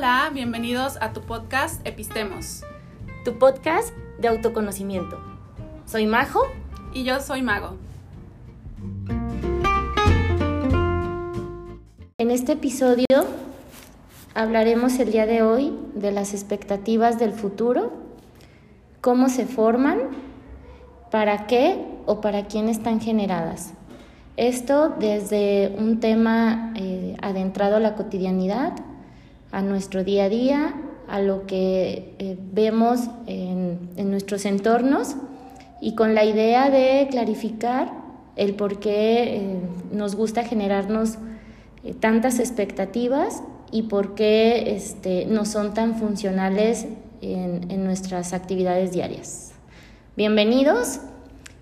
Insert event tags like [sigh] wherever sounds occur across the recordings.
Hola, bienvenidos a tu podcast Epistemos. Tu podcast de autoconocimiento. Soy Majo. Y yo soy Mago. En este episodio hablaremos el día de hoy de las expectativas del futuro, cómo se forman, para qué o para quién están generadas. Esto desde un tema eh, adentrado a la cotidianidad, a nuestro día a día, a lo que eh, vemos en, nuestros entornos y con la idea de clarificar el por qué eh, nos gusta generarnos eh, tantas expectativas y por qué este, no son tan funcionales en, en nuestras actividades diarias. Bienvenidos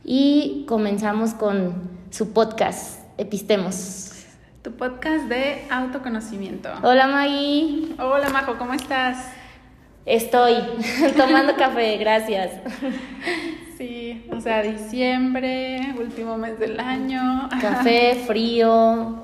y comenzamos con su podcast, Epistemos tu podcast de autoconocimiento. Hola Maggie. Hola Majo, ¿cómo estás? Estoy [laughs] tomando café, gracias. Sí, o sea, diciembre, último mes del año. Café, [laughs] frío,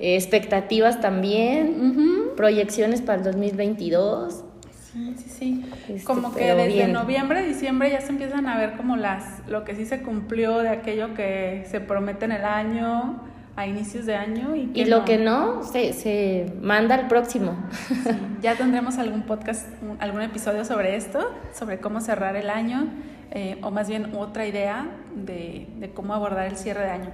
expectativas también, proyecciones para el 2022. Sí, sí, sí. Este, como que desde noviembre, diciembre ya se empiezan a ver como las lo que sí se cumplió de aquello que se promete en el año a inicios de año. Y, y lo que no, se, se manda al próximo. [laughs] ya tendremos algún podcast, algún episodio sobre esto, sobre cómo cerrar el año, eh, o más bien otra idea de, de cómo abordar el cierre de año.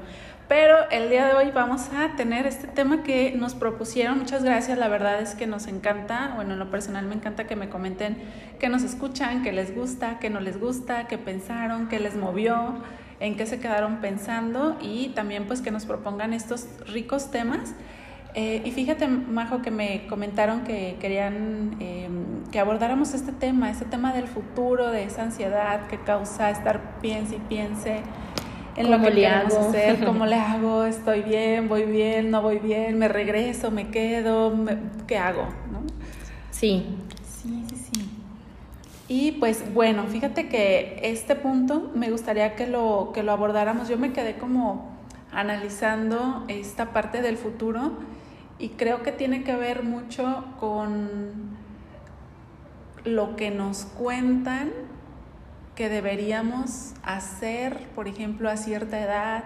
Pero el día de hoy vamos a tener este tema que nos propusieron. Muchas gracias, la verdad es que nos encanta, bueno, en lo personal me encanta que me comenten que nos escuchan, que les gusta, que no les gusta, que pensaron, que les movió en qué se quedaron pensando y también pues que nos propongan estos ricos temas. Eh, y fíjate, Majo, que me comentaron que querían em, que abordáramos este tema, este tema del futuro, de esa ansiedad que causa estar piense y piense en lo que le hago? hacer, cómo le [laughs] hago, estoy bien, voy bien, no voy bien, me regreso, me quedo, ¿qué hago? ¿no? Sí. Y pues bueno, fíjate que este punto me gustaría que lo, que lo abordáramos. Yo me quedé como analizando esta parte del futuro y creo que tiene que ver mucho con lo que nos cuentan que deberíamos hacer, por ejemplo, a cierta edad,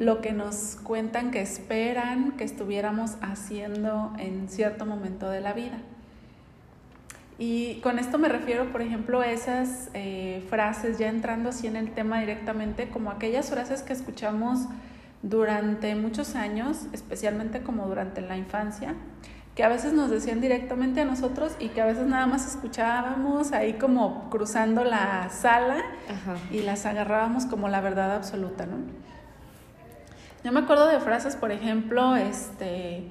lo que nos cuentan que esperan que estuviéramos haciendo en cierto momento de la vida. Y con esto me refiero, por ejemplo, a esas eh, frases, ya entrando así en el tema directamente, como aquellas frases que escuchamos durante muchos años, especialmente como durante la infancia, que a veces nos decían directamente a nosotros y que a veces nada más escuchábamos ahí como cruzando la sala y las agarrábamos como la verdad absoluta, ¿no? Yo me acuerdo de frases, por ejemplo, este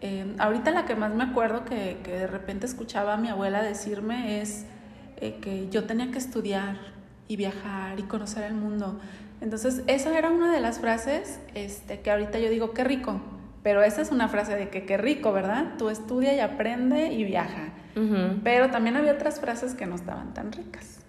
Em, ahorita la que más me acuerdo que, que, de repente escuchaba a mi abuela decirme es eh, que yo tenía que estudiar y viajar y conocer el mundo. Entonces, esa era una de las frases este, que ahorita yo digo, qué rico. Pero esa es una frase de que qué rico, ¿verdad? Tú estudia y aprende y viaja. Pero también había otras frases que no estaban tan ricas.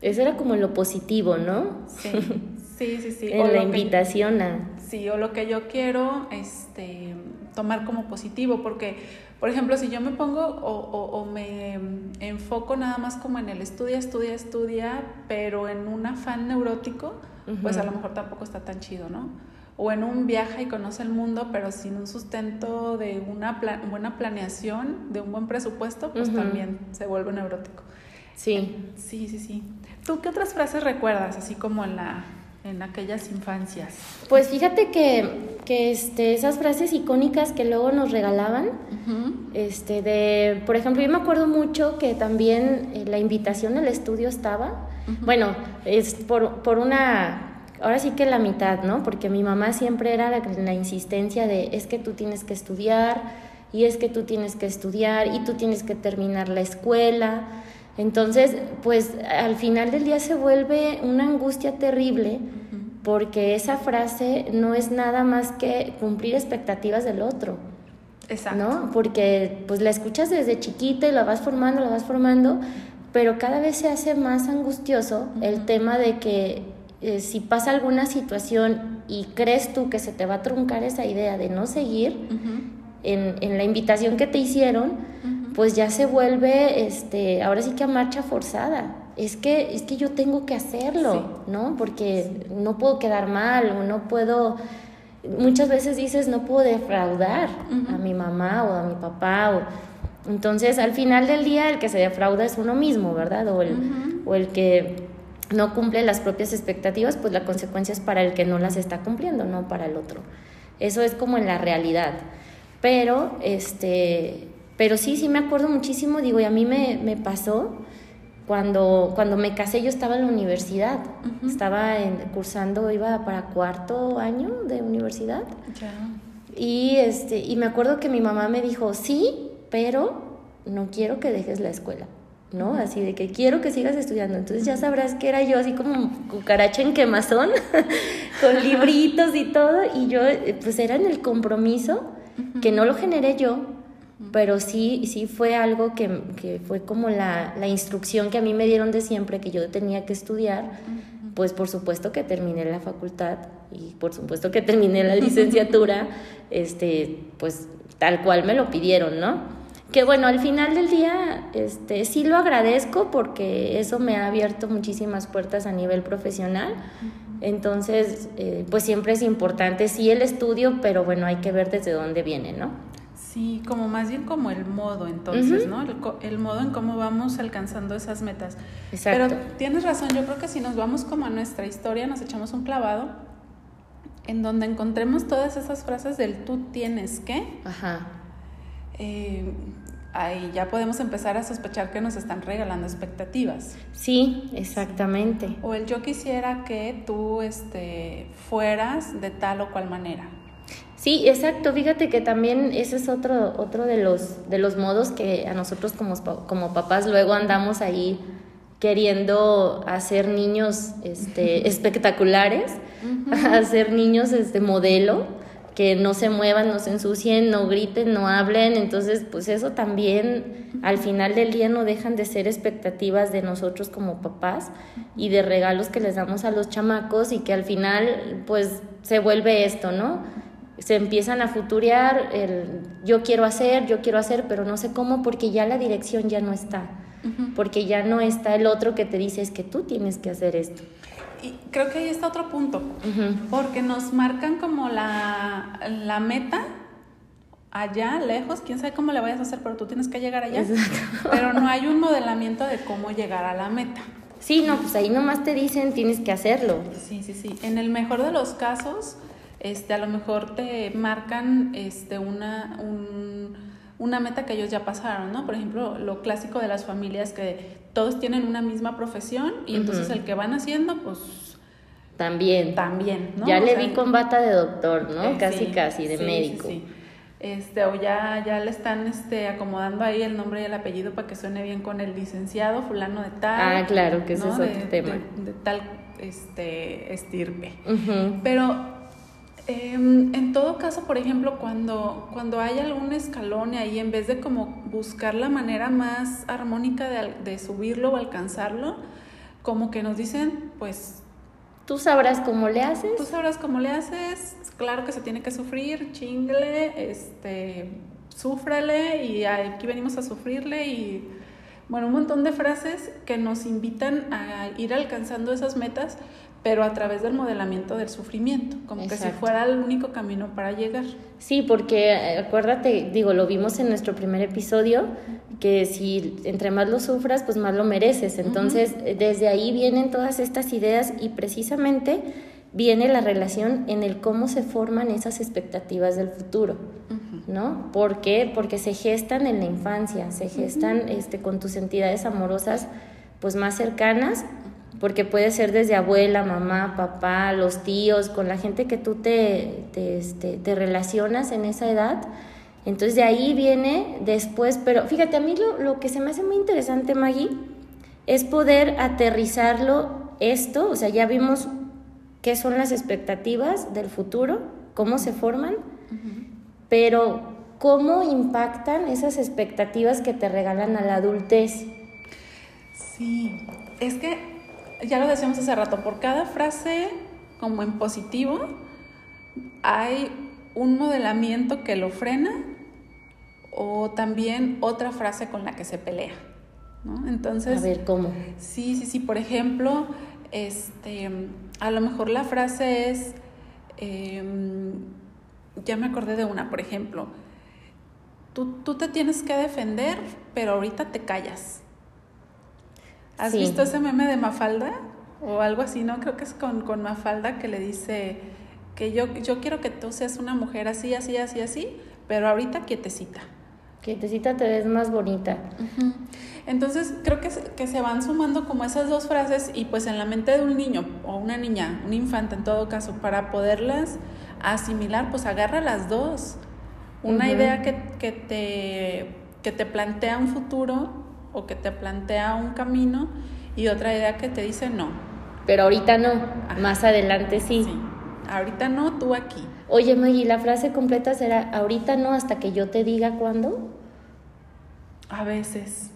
Eso era como lo positivo, ¿no? Sí, [laughs] sí, sí. sí. en la invitación a... Sí, o lo que yo quiero, este tomar como positivo, porque, por ejemplo, si yo me pongo o, me enfoco nada más como en el estudia, estudia, estudia, pero en un afán neurótico, pues a lo mejor tampoco está tan chido, ¿no? O en un viaje y conoce el mundo, pero sin un sustento de una buena planeación, de un buen presupuesto, pues también se vuelve neurótico. Sí. Sí, sí, sí. ¿Tú qué otras frases recuerdas, así como en la en aquellas infancias? Pues fíjate que, que este, esas frases icónicas que luego nos regalaban, este, de, por ejemplo, yo me acuerdo mucho que también eh, la invitación al estudio estaba, bueno, es por, por una, ahora sí que la mitad, ¿no? Porque mi mamá siempre era la, la insistencia de, es que tú tienes que estudiar, y es que tú tienes que estudiar, y tú tienes que terminar la escuela, entonces, pues al final del día se vuelve una angustia terrible porque esa frase no es nada más que cumplir expectativas del otro. Exacto. ¿No? Porque pues la escuchas desde chiquita y la vas formando, la vas formando, pero cada vez se hace más angustioso el tema de que eh, si pasa alguna situación y crees tú que se te va a truncar esa idea de no seguir en, en, la invitación que te hicieron, pues ya se vuelve, este, ahora sí que a marcha forzada. Es que, es que yo tengo que hacerlo, ¿no? Porque no puedo quedar mal o no puedo muchas veces dices no puedo defraudar a mi mamá o a mi papá o entonces al final del día el que se defrauda es uno mismo verdad o el, o el que no cumple las propias expectativas pues la consecuencia es para el que no las está cumpliendo no para el otro. Eso es como en la realidad. Pero este pero sí sí me acuerdo muchísimo digo y a mí me, me pasó cuando, cuando me casé yo estaba en la universidad, estaba en, cursando, iba para cuarto año de universidad. Y, este, y me acuerdo que mi mamá me dijo, sí, pero no quiero que dejes la escuela. ¿no? Así de que quiero que sigas estudiando. Entonces ya sabrás que era yo así como cucaracha en quemazón, [laughs] con libritos y todo, y yo eh, pues era en el compromiso, que no lo generé yo, pero sí, sí fue algo que, que fue como la, la, instrucción que a mí me dieron de siempre, que yo tenía que estudiar, pues por supuesto que terminé la facultad y por supuesto que terminé la licenciatura, [laughs] este, pues tal cual me lo pidieron, ¿no? Que bueno, al final del día, este, sí lo agradezco porque eso me ha abierto muchísimas puertas a nivel profesional. Entonces, eh, pues siempre es importante, sí el estudio, pero bueno, hay que ver desde dónde viene, ¿no? Sí, como más bien como el modo entonces, ¿no? El, modo en cómo vamos alcanzando esas metas. Exacto. Pero tienes razón, yo creo que si nos vamos como a nuestra historia, nos echamos un clavado en donde encontremos todas esas frases del tú tienes que. Ajá. Eh, ahí ya podemos empezar a sospechar que nos están regalando expectativas. Sí, exactamente. O el yo quisiera que tú este, fueras de tal o cual manera. Sí, exacto. Fíjate que también ese es otro, otro de, los, de los modos que a nosotros como, como papás luego andamos ahí queriendo hacer niños este, [laughs] espectaculares, [laughs] hacer niños este, modelo, que no se muevan, no se ensucien, no griten, no hablen. Entonces, pues eso también al final del día no dejan de ser expectativas de nosotros como papás y de regalos que les damos a los chamacos y que al final pues se vuelve esto, ¿no? Se empiezan a futurear el yo quiero hacer, yo quiero hacer, pero no sé cómo porque ya la dirección ya no está, porque ya no está el otro que te dice es que tú tienes que hacer esto. Y creo que ahí está otro punto, porque nos marcan como la, la meta allá, lejos, quién sabe cómo le vayas a hacer, pero tú tienes que llegar allá. Pero no [laughs] hay un modelamiento de cómo llegar a la meta. Sí, no, pues ahí nomás te dicen tienes que hacerlo. Sí, sí, sí. En el mejor de los casos, este, a lo mejor te marcan este, una, una meta que ellos ya pasaron, ¿no? Por ejemplo, lo clásico de las familias que todos tienen una misma profesión y entonces el que van haciendo, pues... También. También, ¿no? Ya le vi con bata de doctor, ¿no? Eh, casi, casi, de médico. Sí, este, o ya, ya le están este, acomodando ahí el nombre y el apellido para que suene bien con el licenciado fulano de tal. Ah, claro, que ese es otro tema. De, tal este, estirpe. Pero Em, en todo caso, por ejemplo, cuando, cuando hay algún escalón y ahí en vez de como buscar la manera más armónica de, de subirlo o alcanzarlo, como que nos dicen, pues... Tú sabrás cómo le haces. Tú sabrás cómo le haces. Claro que se tiene que sufrir, chingle, este, súfrale y aquí venimos a sufrirle y bueno, un montón de frases que nos invitan a ir alcanzando esas metas, pero a través del modelamiento del sufrimiento, como que si fuera el único camino para llegar. Sí, porque eh, acuérdate, digo, lo vimos en nuestro primer episodio, que si entre más lo sufras, pues más lo mereces. Entonces, desde ahí vienen todas estas ideas y precisamente viene la relación en el cómo se forman esas expectativas del futuro, ¿no? ¿Por qué? Porque se gestan en la infancia, se gestan este, con tus entidades amorosas pues más cercanas porque puede ser desde abuela, mamá, papá, los tíos, con la gente que tú te, te, este, te relacionas en esa edad. Entonces de ahí viene después, pero fíjate, a mí lo, lo, que se me hace muy interesante, Maggie, es poder aterrizarlo esto, o sea, ya vimos qué son las expectativas del futuro, cómo se forman, pero cómo impactan esas expectativas que te regalan a la adultez. Sí, es que ya lo decíamos hace rato, por cada frase como en positivo hay un modelamiento que lo frena o también otra frase con la que se pelea. ¿no? Entonces, a ver, ¿cómo? Sí, sí, sí. Por ejemplo, este, a lo mejor la frase es, em, ya me acordé de una, por ejemplo, tú, tú te tienes que defender, pero ahorita te callas. ¿Has visto ese meme de Mafalda? O algo así, ¿no? Creo que es con, con Mafalda que le dice que yo, yo quiero que tú seas una mujer así, así, así, así, pero ahorita quietecita. Quietecita te ves más bonita. Entonces creo que, que se van sumando como esas dos frases y pues en la mente de un niño o una niña, un infante en todo caso, para poderlas asimilar, pues agarra las dos. Una idea que, que, te, que te plantea un futuro o que te plantea un camino y otra idea que te dice no. Pero ahorita no, más adelante sí. sí. Ahorita no, tú aquí. Oye Maggie, la frase completa será ahorita no hasta que yo te diga cuándo. A veces.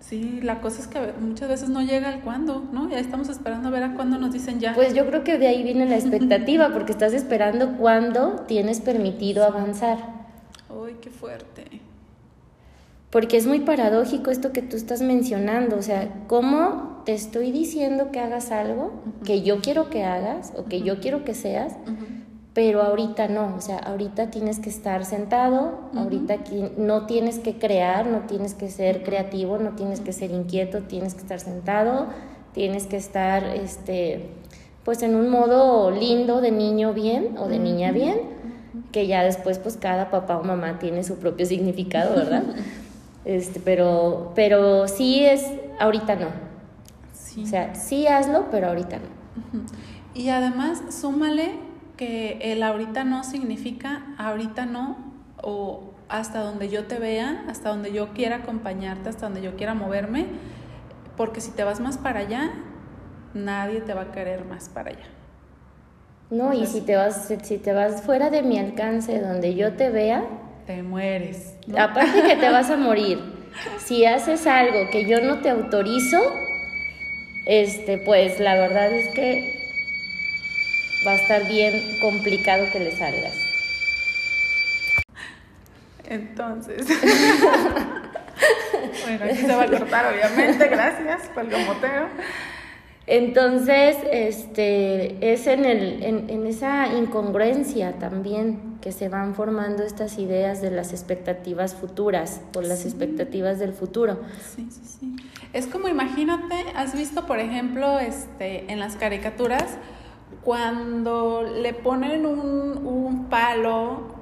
Sí, la cosa es que muchas veces no llega el cuándo, ¿no? Ya estamos esperando a ver a cuándo nos dicen ya. Pues yo creo que de ahí viene la [laughs] expectativa, porque estás esperando cuándo tienes permitido avanzar. ¡Ay, qué fuerte! Porque es muy paradójico esto que tú estás mencionando, o sea, ¿cómo te estoy diciendo que hagas algo que yo quiero que hagas o que yo quiero que seas? pero ahorita no, o sea, ahorita tienes que estar sentado, ahorita no tienes que crear, no tienes que ser creativo, no tienes que ser inquieto, tienes que estar sentado, tienes que estar, este, pues en un modo lindo de niño bien o de niña bien, que ya después pues cada papá o mamá tiene su propio significado, ¿verdad? [laughs] este, pero, pero sí es, ahorita no. O sea, sí hazlo, pero ahorita no. Y además, súmale que el ahorita no significa ahorita no o hasta donde yo te vea, hasta donde yo quiera acompañarte, hasta donde yo quiera moverme, porque si te vas más para allá, nadie te va a querer más para allá. No, y si te vas si te vas fuera de mi alcance, donde yo te vea, te mueres. Aparte que te vas a morir. Si haces algo que yo no te autorizo, este pues la verdad es que va a estar bien complicado que le salgas. Entonces, [laughs] bueno, aquí se va a cortar obviamente, gracias por el gomoteo. Entonces, este, es en, el, en, en, esa incongruencia también que se van formando estas ideas de las expectativas futuras o las expectativas del futuro. Sí, sí, sí. Es como imagínate, has visto, por ejemplo, este, en las caricaturas, cuando le ponen un, palo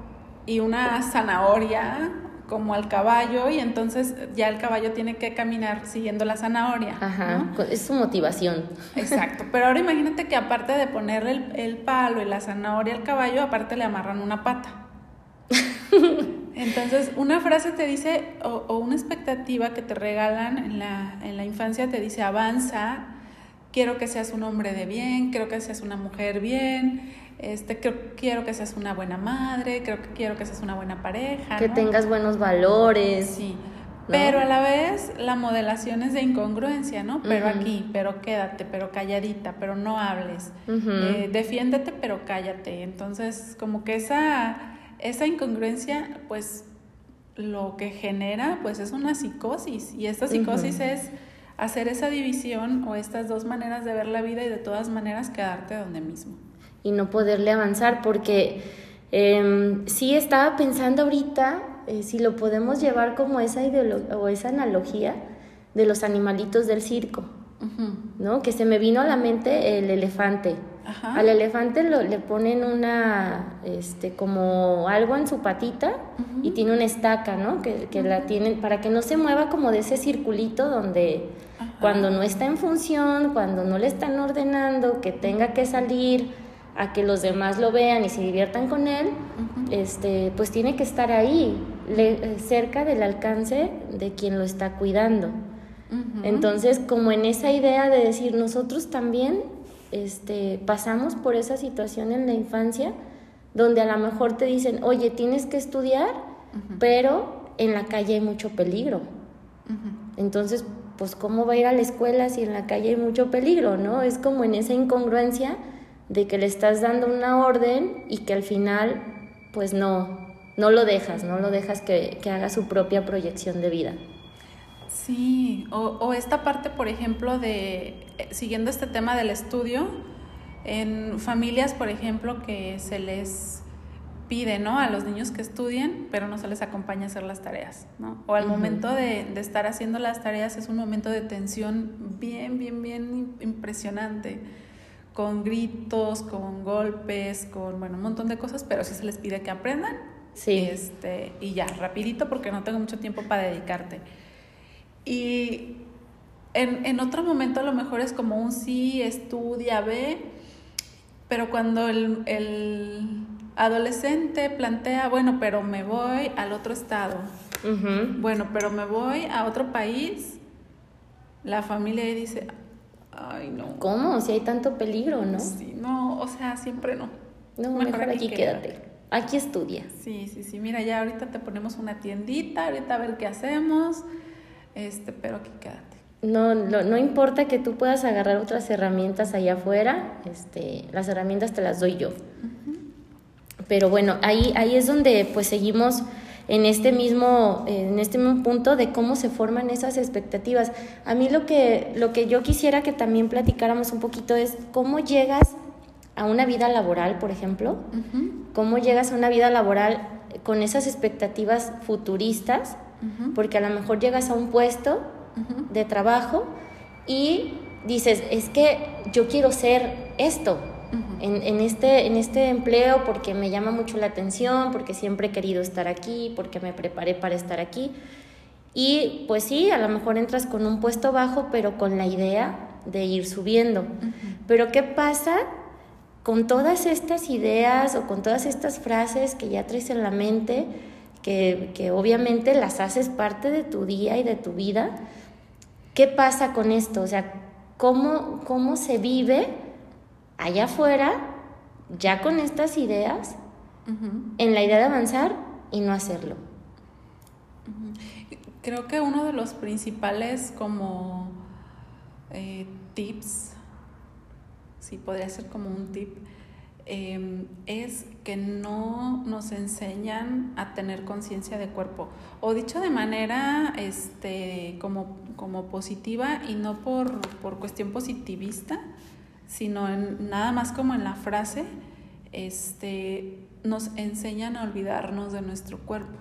y una zanahoria como al caballo y entonces ya el caballo tiene que caminar siguiendo la zanahoria. Ajá, es su motivación. Exacto, pero ahora imagínate que aparte de ponerle el, palo y la zanahoria al caballo, aparte le amarran una pata. [laughs] Entonces, una frase te dice, o, o, una expectativa que te regalan en la, en la infancia te dice, avanza, quiero que seas un hombre de bien, quiero que seas una mujer bien, este, quiero que seas una buena madre, creo que quiero que seas una buena pareja. Que tengas buenos valores. Sí. Pero a la vez la modelación es de incongruencia, ¿no? Pero aquí, pero quédate, pero calladita, pero no hables. Eh, defiéndete, pero cállate. Entonces, como que esa, esa incongruencia, pues lo que genera, pues es una psicosis. Y esta psicosis es hacer esa división o estas dos maneras de ver la vida y de todas maneras quedarte donde mismo. Y no poderle avanzar porque eh, sí estaba pensando ahorita eh, si lo podemos llevar como esa ideología o esa analogía de los animalitos del circo, ¿no? Que se me vino a la mente el elefante. Al elefante lo, le ponen una, este, como algo en su patita y tiene una estaca, ¿no? Que, que la tienen para que no se mueva como de ese circulito donde cuando no está en función, cuando no le están ordenando que tenga que salir a que los demás lo vean y se diviertan con él, este, pues tiene que estar ahí, cerca del alcance de quien lo está cuidando. Entonces, como en esa idea de decir, nosotros también este, pasamos por esa situación en la infancia, donde a lo mejor te dicen, oye, tienes que estudiar, pero en la calle hay mucho peligro. Entonces, pues cómo va a ir a la escuela si en la calle hay mucho peligro, ¿no? Es como en esa incongruencia de que le estás dando una orden y que al final, pues no, no lo dejas, no lo dejas que, que haga su propia proyección de vida. Sí, o, o, esta parte, por ejemplo, de, eh, siguiendo este tema del estudio, en familias, por ejemplo, que se les pide, ¿no? A los niños que estudien, pero no se les acompaña a hacer las tareas, ¿no? O al momento de, de, estar haciendo las tareas es un momento de tensión bien, bien, bien impresionante, con gritos, con golpes, con, bueno, un montón de cosas, pero sí se les pide que aprendan. Sí. Este, y ya, rapidito, porque no tengo mucho tiempo para dedicarte. Y en, en otro momento a lo mejor es como un sí, estudia, ve, pero cuando el, el adolescente plantea, bueno, pero me voy al otro estado, uh -huh. bueno, pero me voy a otro país, la familia dice, ay, no. ¿Cómo? Si hay tanto peligro, ¿no? Sí, no, o sea, siempre no. No, mejor, mejor aquí, quédate. quédate. Aquí estudia. Sí, sí, sí. Mira, ya ahorita te ponemos una tiendita, ahorita a ver qué hacemos, este, pero aquí quédate. No, no, no, importa que tú puedas agarrar otras herramientas allá afuera, este, las herramientas te las doy yo. Uh -huh. Pero bueno, ahí, ahí es donde pues seguimos en este, mismo, en este mismo punto de cómo se forman esas expectativas. A mí lo que, lo que yo quisiera que también platicáramos un poquito es cómo llegas a una vida laboral, por ejemplo, uh -huh. cómo llegas a una vida laboral con esas expectativas futuristas, uh -huh. porque a lo mejor llegas a un puesto de trabajo y dices, es que yo quiero ser esto en, en, este, en este empleo porque me llama mucho la atención, porque siempre he querido estar aquí, porque me preparé para estar aquí. Y pues sí, a lo mejor entras con un puesto bajo, pero con la idea de ir subiendo. Pero ¿qué pasa con todas estas ideas o con todas estas frases que ya traes en la mente? Que, que, obviamente las haces parte de tu día y de tu vida, ¿qué pasa con esto? O sea, ¿cómo, cómo se vive allá afuera ya con estas ideas uh -huh. en la idea de avanzar y no hacerlo? Creo que uno de los principales como eh, tips, sí, podría ser como un tip, eh, es que no nos enseñan a tener conciencia de cuerpo. O dicho de manera este, como, como positiva y no por, por cuestión positivista, sino en, nada más como en la frase, este, nos enseñan a olvidarnos de nuestro cuerpo.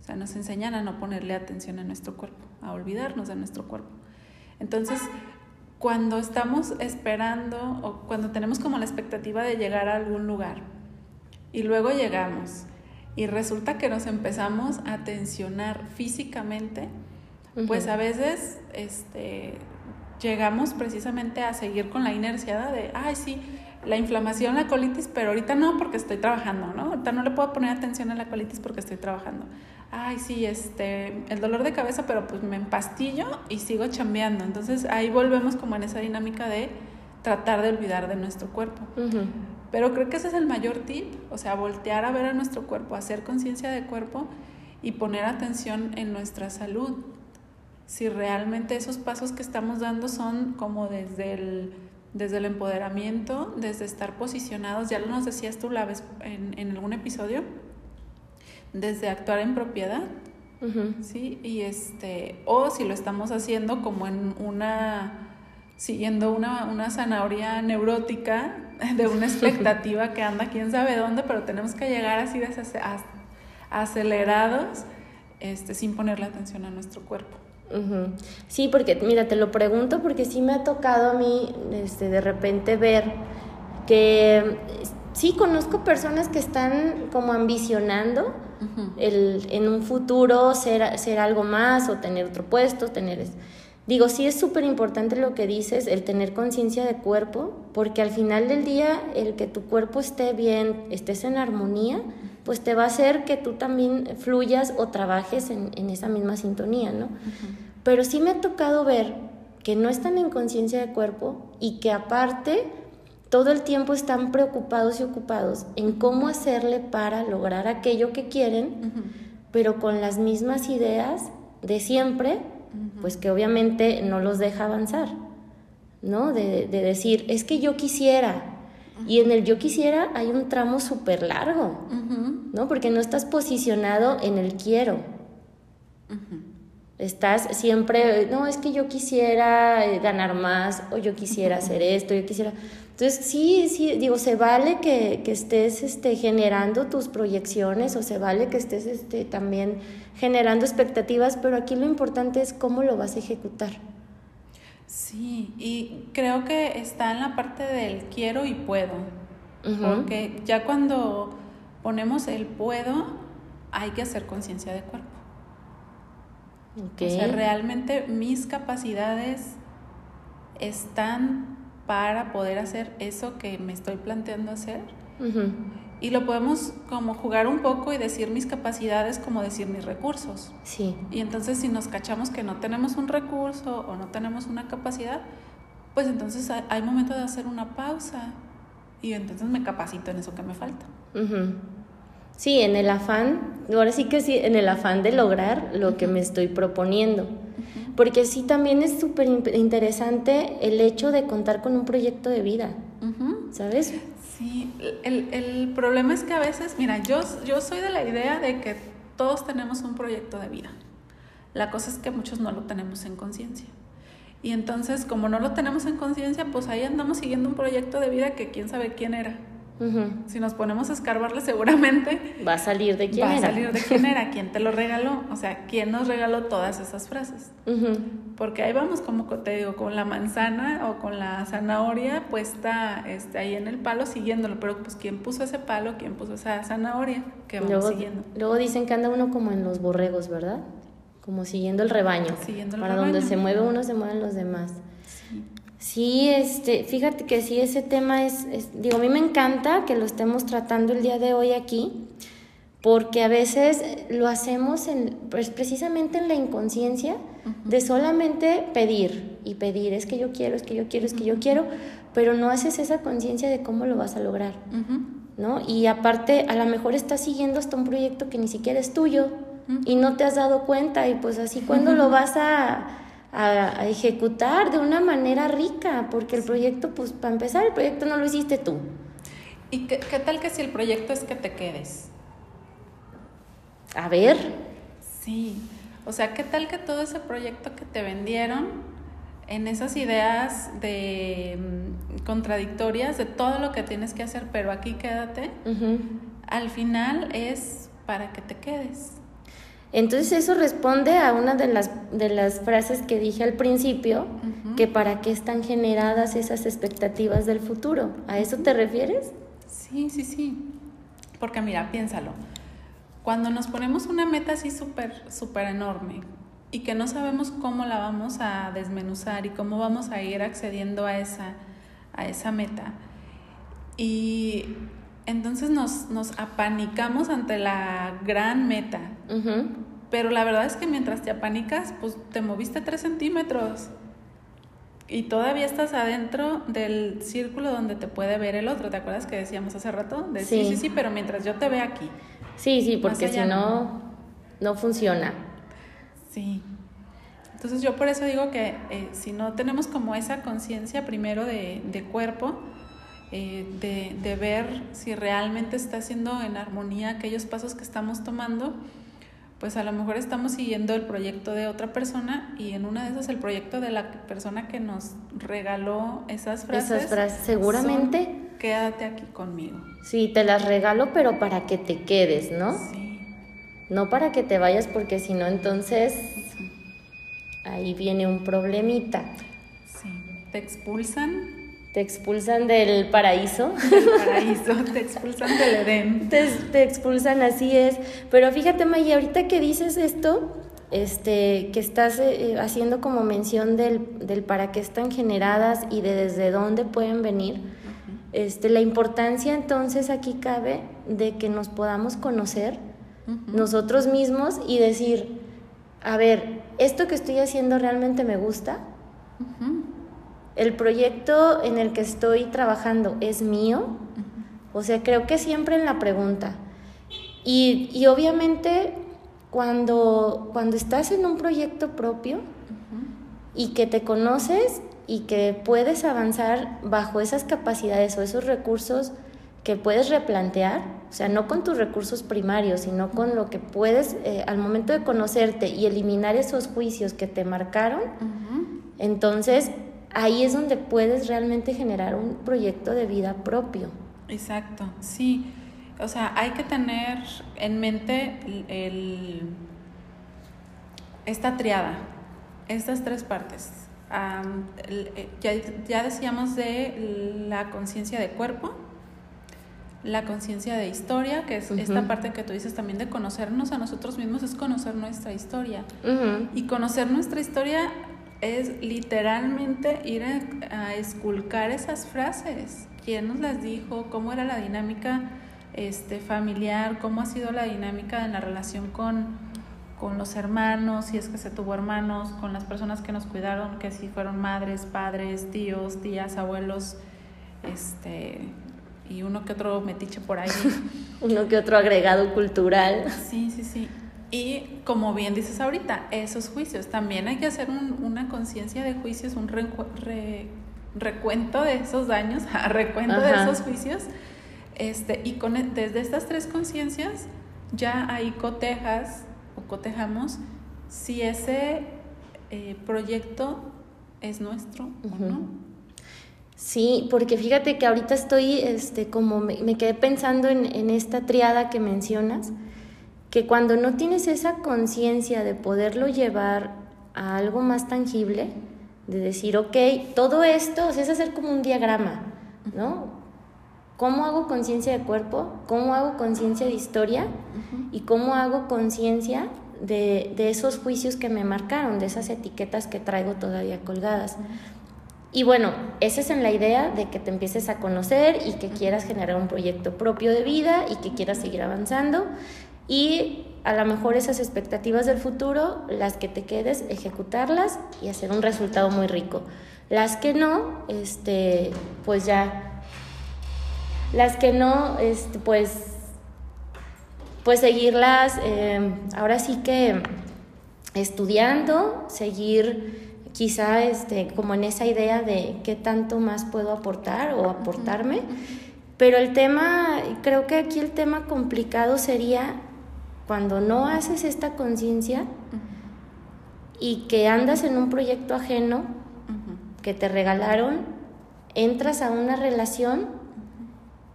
O sea, nos enseñan a no ponerle atención a nuestro cuerpo, a olvidarnos de nuestro cuerpo. Entonces, cuando estamos esperando o cuando tenemos como la expectativa de llegar a algún lugar y luego llegamos y resulta que nos empezamos a tensionar físicamente, uh -huh. pues a veces este, llegamos precisamente a seguir con la inercia de, ay, sí, la inflamación, la colitis, pero ahorita no porque estoy trabajando, ¿no? Ahorita no le puedo poner atención a la colitis porque estoy trabajando. Ay, sí, este, el dolor de cabeza, pero pues me empastillo y sigo chambeando. Entonces ahí volvemos como en esa dinámica de tratar de olvidar de nuestro cuerpo. Uh -huh. Pero creo que ese es el mayor tip, o sea, voltear a ver a nuestro cuerpo, hacer conciencia de cuerpo y poner atención en nuestra salud. Si realmente esos pasos que estamos dando son como desde el desde el empoderamiento, desde estar posicionados, ya lo nos decías tú la vez en, en algún episodio, desde actuar en propiedad, uh -huh. ¿sí? Y este, o si lo estamos haciendo como en una, siguiendo una, una zanahoria neurótica de una [laughs] expectativa que anda quién sabe dónde, pero tenemos que llegar así acelerados, este, sin ponerle atención a nuestro cuerpo. Uh -huh. Sí, porque mira, te lo pregunto porque sí me ha tocado a mí este, de repente ver que sí conozco personas que están como ambicionando uh -huh. el, en un futuro ser, ser algo más o tener otro puesto, tener... Digo, sí es súper importante lo que dices, el tener conciencia de cuerpo, porque al final del día el que tu cuerpo esté bien, estés en armonía, pues te va a hacer que tú también fluyas o trabajes en, en esa misma sintonía, ¿no? Uh -huh. Pero sí me ha tocado ver que no están en conciencia de cuerpo y que aparte todo el tiempo están preocupados y ocupados en cómo hacerle para lograr aquello que quieren, uh -huh. pero con las mismas ideas de siempre, pues que obviamente no los deja avanzar, ¿no? De, de, decir, es que yo quisiera, Y en el yo quisiera hay un tramo súper largo, ¿no? Porque no estás posicionado en el quiero. Estás siempre, no, es que yo quisiera eh, ganar más, o yo quisiera hacer esto, yo quisiera... Entonces, sí, sí, digo, se vale que, que, estés este, generando tus proyecciones o se vale que estés este, también generando expectativas, pero aquí lo importante es cómo lo vas a ejecutar. Sí, y creo que está en la parte del quiero y puedo, porque ya cuando ponemos el puedo, hay que hacer conciencia de cuerpo. O sea, realmente mis capacidades están para poder hacer eso que me estoy planteando hacer. Y lo podemos como jugar un poco y decir mis capacidades como decir mis recursos. Sí. Y entonces si nos cachamos que no tenemos un recurso o no tenemos una capacidad, pues entonces hay, momento de hacer una pausa y entonces me capacito en eso que me falta. Sí, en el afán, ahora sí que sí, en el afán de lograr lo que me estoy proponiendo. Porque sí, también es súper interesante el hecho de contar con un proyecto de vida, ¿sabes? Sí, el, el, problema es que a veces, mira, yo, yo soy de la idea de que todos tenemos un proyecto de vida. La cosa es que muchos no lo tenemos en conciencia. Y entonces, como no lo tenemos en conciencia, pues ahí andamos siguiendo un proyecto de vida que quién sabe quién era. Si nos ponemos a escarbarle, seguramente va a salir de quién va era. a salir de quién era, [laughs] quién te lo regaló, o sea, quién nos regaló todas esas frases. Porque ahí vamos, como te digo, con la manzana o con la zanahoria puesta este, ahí en el palo siguiéndolo, pero pues quién puso ese palo, quién puso esa zanahoria que vamos luego, siguiendo. Luego dicen que anda uno como en los borregos, ¿verdad? Como siguiendo el rebaño. Siguiendo el Para rebaño. donde se mueve uno, se mueven los demás. Sí, este, fíjate que sí, ese tema es, digo, a mí me encanta que lo estemos tratando el día de hoy aquí, porque a veces lo hacemos en, pues precisamente en la inconsciencia de solamente pedir y pedir, es que yo quiero, es que yo quiero, es que yo quiero, pero no haces esa conciencia de cómo lo vas a lograr, ¿no? Y aparte, a lo mejor estás siguiendo hasta un proyecto que ni siquiera es tuyo y no te has dado cuenta y pues así, ¿cuándo lo vas a a, ejecutar de una manera rica, porque el proyecto, pues para empezar, el proyecto no lo hiciste tú. ¿Y qué, tal que si el proyecto es que te quedes? A ver. Sí, o sea, ¿qué tal que todo ese proyecto que te vendieron en esas ideas de mm, contradictorias de todo lo que tienes que hacer, pero aquí quédate, al final es para que te quedes. Entonces eso responde a una de las, de las frases que dije al principio, que para qué están generadas esas expectativas del futuro. ¿A eso te refieres? Sí, sí, sí. Porque mira, piénsalo. Cuando nos ponemos una meta así súper, súper enorme y que no sabemos cómo la vamos a desmenuzar y cómo vamos a ir accediendo a esa, a esa meta, y entonces nos, nos apanicamos ante la gran meta. Pero la verdad es que mientras te apanicas, pues te moviste tres centímetros. Y todavía estás adentro del círculo donde te puede ver el otro. ¿Te acuerdas que decíamos hace rato? De, sí. sí, sí, pero mientras yo te vea aquí. Sí, sí, porque si no, no funciona. Sí. Entonces yo por eso digo que eh, si no tenemos como esa conciencia primero de, de cuerpo, eh, de, de, ver si realmente está haciendo en armonía aquellos pasos que estamos tomando, pues a lo mejor estamos siguiendo el proyecto de otra persona y en una de esas el proyecto de la persona que nos regaló esas frases. Esas frases, seguramente. quédate aquí conmigo. Sí, te las regalo, pero para que te quedes, ¿no? Sí. No para que te vayas, porque si no, entonces ahí viene un problemita. Sí, te expulsan te expulsan del paraíso. Del paraíso, te expulsan del Edén. Te, expulsan, así es. Pero fíjate, Maya, ahorita que dices esto, este, que estás eh, haciendo como mención del, del, para qué están generadas y de desde dónde pueden venir, este, la importancia entonces aquí cabe de que nos podamos conocer nosotros mismos y decir, a ver, ¿esto que estoy haciendo realmente me gusta? El proyecto en el que estoy trabajando es mío. O sea, creo que siempre en la pregunta. Y, obviamente cuando, cuando estás en un proyecto propio y que te conoces, y que puedes avanzar bajo esas capacidades o esos recursos que puedes replantear, o sea, no con tus recursos primarios, sino con lo que puedes, eh, al momento de conocerte y eliminar esos juicios que te marcaron, entonces ahí es donde puedes realmente generar un proyecto de vida propio. Exacto, sí. O sea, hay que tener en mente el, esta triada, estas tres partes. Eh, ya, ya decíamos de la conciencia de cuerpo, la conciencia de historia, que es esta parte que tú dices también de conocernos a nosotros mismos, es conocer nuestra historia. Y conocer nuestra historia es literalmente ir a, esculcar esas frases. ¿Quién nos las dijo? ¿Cómo era la dinámica este, familiar? ¿Cómo ha sido la dinámica en la relación con, con los hermanos? Si es que se tuvo hermanos, con las personas que nos cuidaron, que si fueron madres, padres, tíos, tías, abuelos, este, y uno que otro metiche por ahí. [laughs] uno que otro agregado cultural. Sí, sí, sí. Y como bien dices ahorita, esos juicios, también hay que hacer una conciencia de juicios, un recuento de esos daños, [laughs] recuento de esos juicios. Este, y con, e, desde estas tres conciencias ya ahí cotejas o cotejamos si ese eh, proyecto es nuestro o no. Sí, porque fíjate que ahorita estoy, este, como me, me quedé pensando en, en, esta triada que mencionas, que cuando no tienes esa conciencia de poderlo llevar a algo más tangible, de decir, ok, todo esto, es hacer como un diagrama, ¿no? ¿Cómo hago conciencia de cuerpo? ¿Cómo hago conciencia de historia? ¿Y cómo hago conciencia de, de, esos juicios que me marcaron, de esas etiquetas que traigo todavía colgadas? Y bueno, esa es en la idea de que te empieces a conocer y que quieras generar un proyecto propio de vida y que quieras seguir avanzando y a lo mejor esas expectativas del futuro, las que te quedes, ejecutarlas y hacer un resultado muy rico. Las que no, este, pues ya, las que no, este, pues, pues seguirlas, em, ahora sí que estudiando, seguir quizá este, como en esa idea de qué tanto más puedo aportar o aportarme. Pero el tema, creo que aquí el tema complicado sería cuando no haces esta conciencia y que andas en un proyecto ajeno que te regalaron, entras a una relación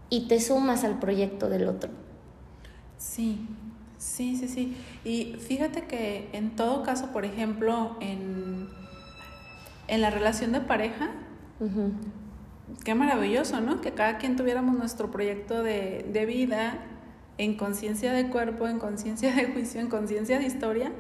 y te sumas al proyecto del otro. Sí, sí, sí, sí. Y fíjate que en todo caso, por ejemplo, en, en la relación de pareja, qué maravilloso, ¿no? Que cada quien tuviéramos nuestro proyecto de, de vida en conciencia de cuerpo, en conciencia de juicio, en conciencia de historia,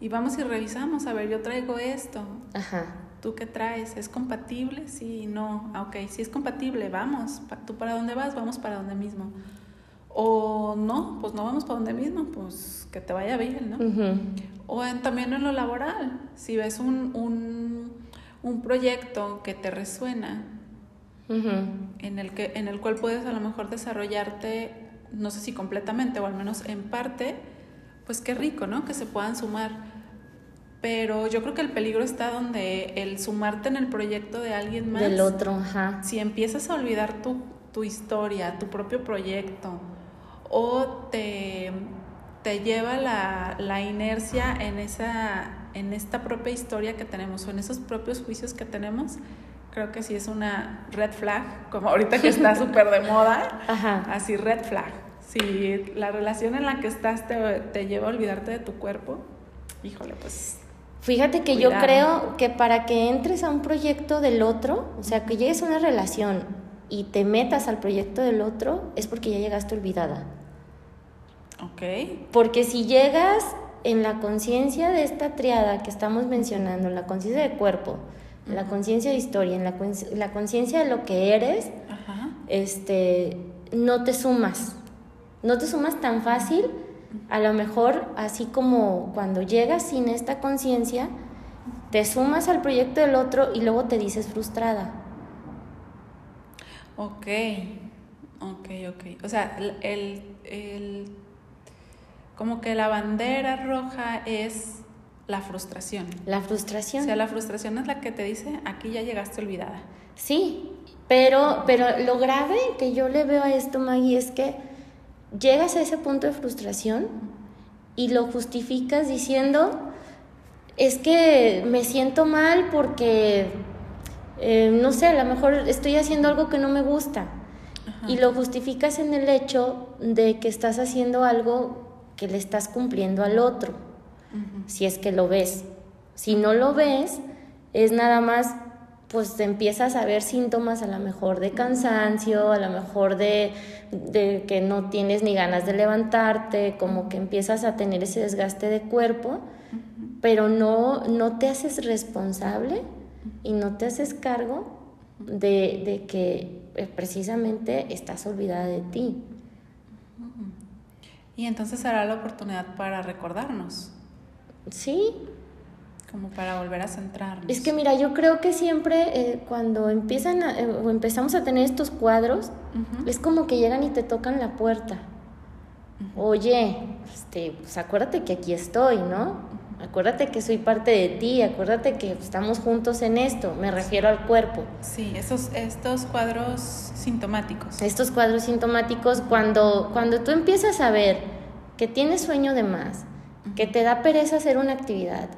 y vamos y revisamos, a ver, yo traigo esto. Ajá. ¿Tú qué traes? ¿Es compatible? Sí, no. Ah, ok, si es compatible, vamos. ¿Tú para dónde vas? Vamos para donde mismo. O no, pues no vamos para donde mismo, pues que te vaya bien, ¿no? O también en lo laboral, si ves un, un, un proyecto que te resuena, en, el que, en el cual puedes a lo mejor desarrollarte no sé si completamente o al menos en parte, pues qué rico, ¿no? Que se puedan sumar. Pero yo creo que el peligro está donde el sumarte en el proyecto de alguien más. Del otro, ajá. Si empiezas a olvidar tu, tu historia, tu propio proyecto, o te, te lleva la, la inercia en, esa, en esta propia historia que tenemos o en esos propios juicios que tenemos, creo que sí es una red flag, como ahorita que está [laughs] súper de moda, así red flag. Si la relación en la que estás te, lleva a olvidarte de tu cuerpo, híjole, pues... Fíjate que yo creo que para que entres a un proyecto del otro, o sea, que llegues a una relación y te metas al proyecto del otro, es porque ya llegaste olvidada. Ok. Porque si llegas en la conciencia de esta triada que estamos mencionando, la conciencia de cuerpo, la conciencia de historia, en la, conciencia de lo que eres, este no te sumas. No te sumas tan fácil, a lo mejor así como cuando llegas sin esta conciencia, te sumas al proyecto del otro y luego te dices frustrada. Ok, ok, ok. O sea, el, el como que la bandera roja es la frustración. La frustración. O sea, la frustración es la que te dice, aquí ya llegaste olvidada. Sí, pero, pero lo grave que yo le veo a esto, Maggie, es que llegas a ese punto de frustración y lo justificas diciendo, es que me siento mal porque, eh, no sé, a lo mejor estoy haciendo algo que no me gusta. Y lo justificas en el hecho de que estás haciendo algo que le estás cumpliendo al otro, si es que lo ves. Si no lo ves, es nada más pues empiezas a ver síntomas a lo mejor de cansancio, a lo mejor de, que no tienes ni ganas de levantarte, como que empiezas a tener ese desgaste de cuerpo, pero no, no te haces responsable y no te haces cargo de, de que eh, precisamente estás olvidada de ti. Y entonces será la oportunidad para recordarnos. Sí, como para volver a centrarnos. Es que mira, yo creo que siempre eh, cuando empiezan eh, o empezamos a tener estos cuadros, es como que llegan y te tocan la puerta. Oye, este, pues acuérdate que aquí estoy, ¿no? Acuérdate que soy parte de ti, acuérdate que estamos juntos en esto, me refiero al cuerpo. Sí, esos, estos cuadros sintomáticos. Estos cuadros sintomáticos, cuando, cuando tú empiezas a ver que tienes sueño de más, que te da pereza hacer una actividad,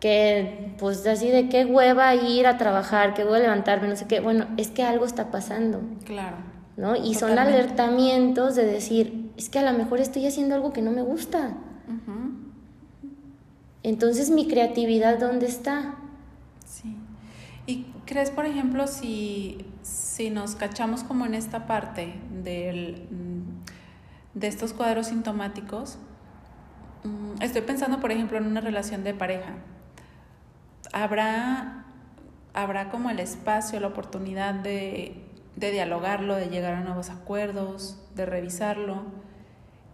que pues así de qué hueva ir a trabajar, qué hueva levantarme, no sé qué, bueno, es que algo está pasando. Claro. ¿No? Y son alertamientos de decir, es que a lo mejor estoy haciendo algo que no me gusta. Entonces, mi creatividad, ¿dónde está? Sí. ¿Y crees, por ejemplo, si, si nos cachamos como en esta parte del, de estos cuadros sintomáticos? Mm, estoy pensando, por ejemplo, en una relación de pareja habrá, habrá como el espacio, la oportunidad de, de dialogarlo, de llegar a nuevos acuerdos, de revisarlo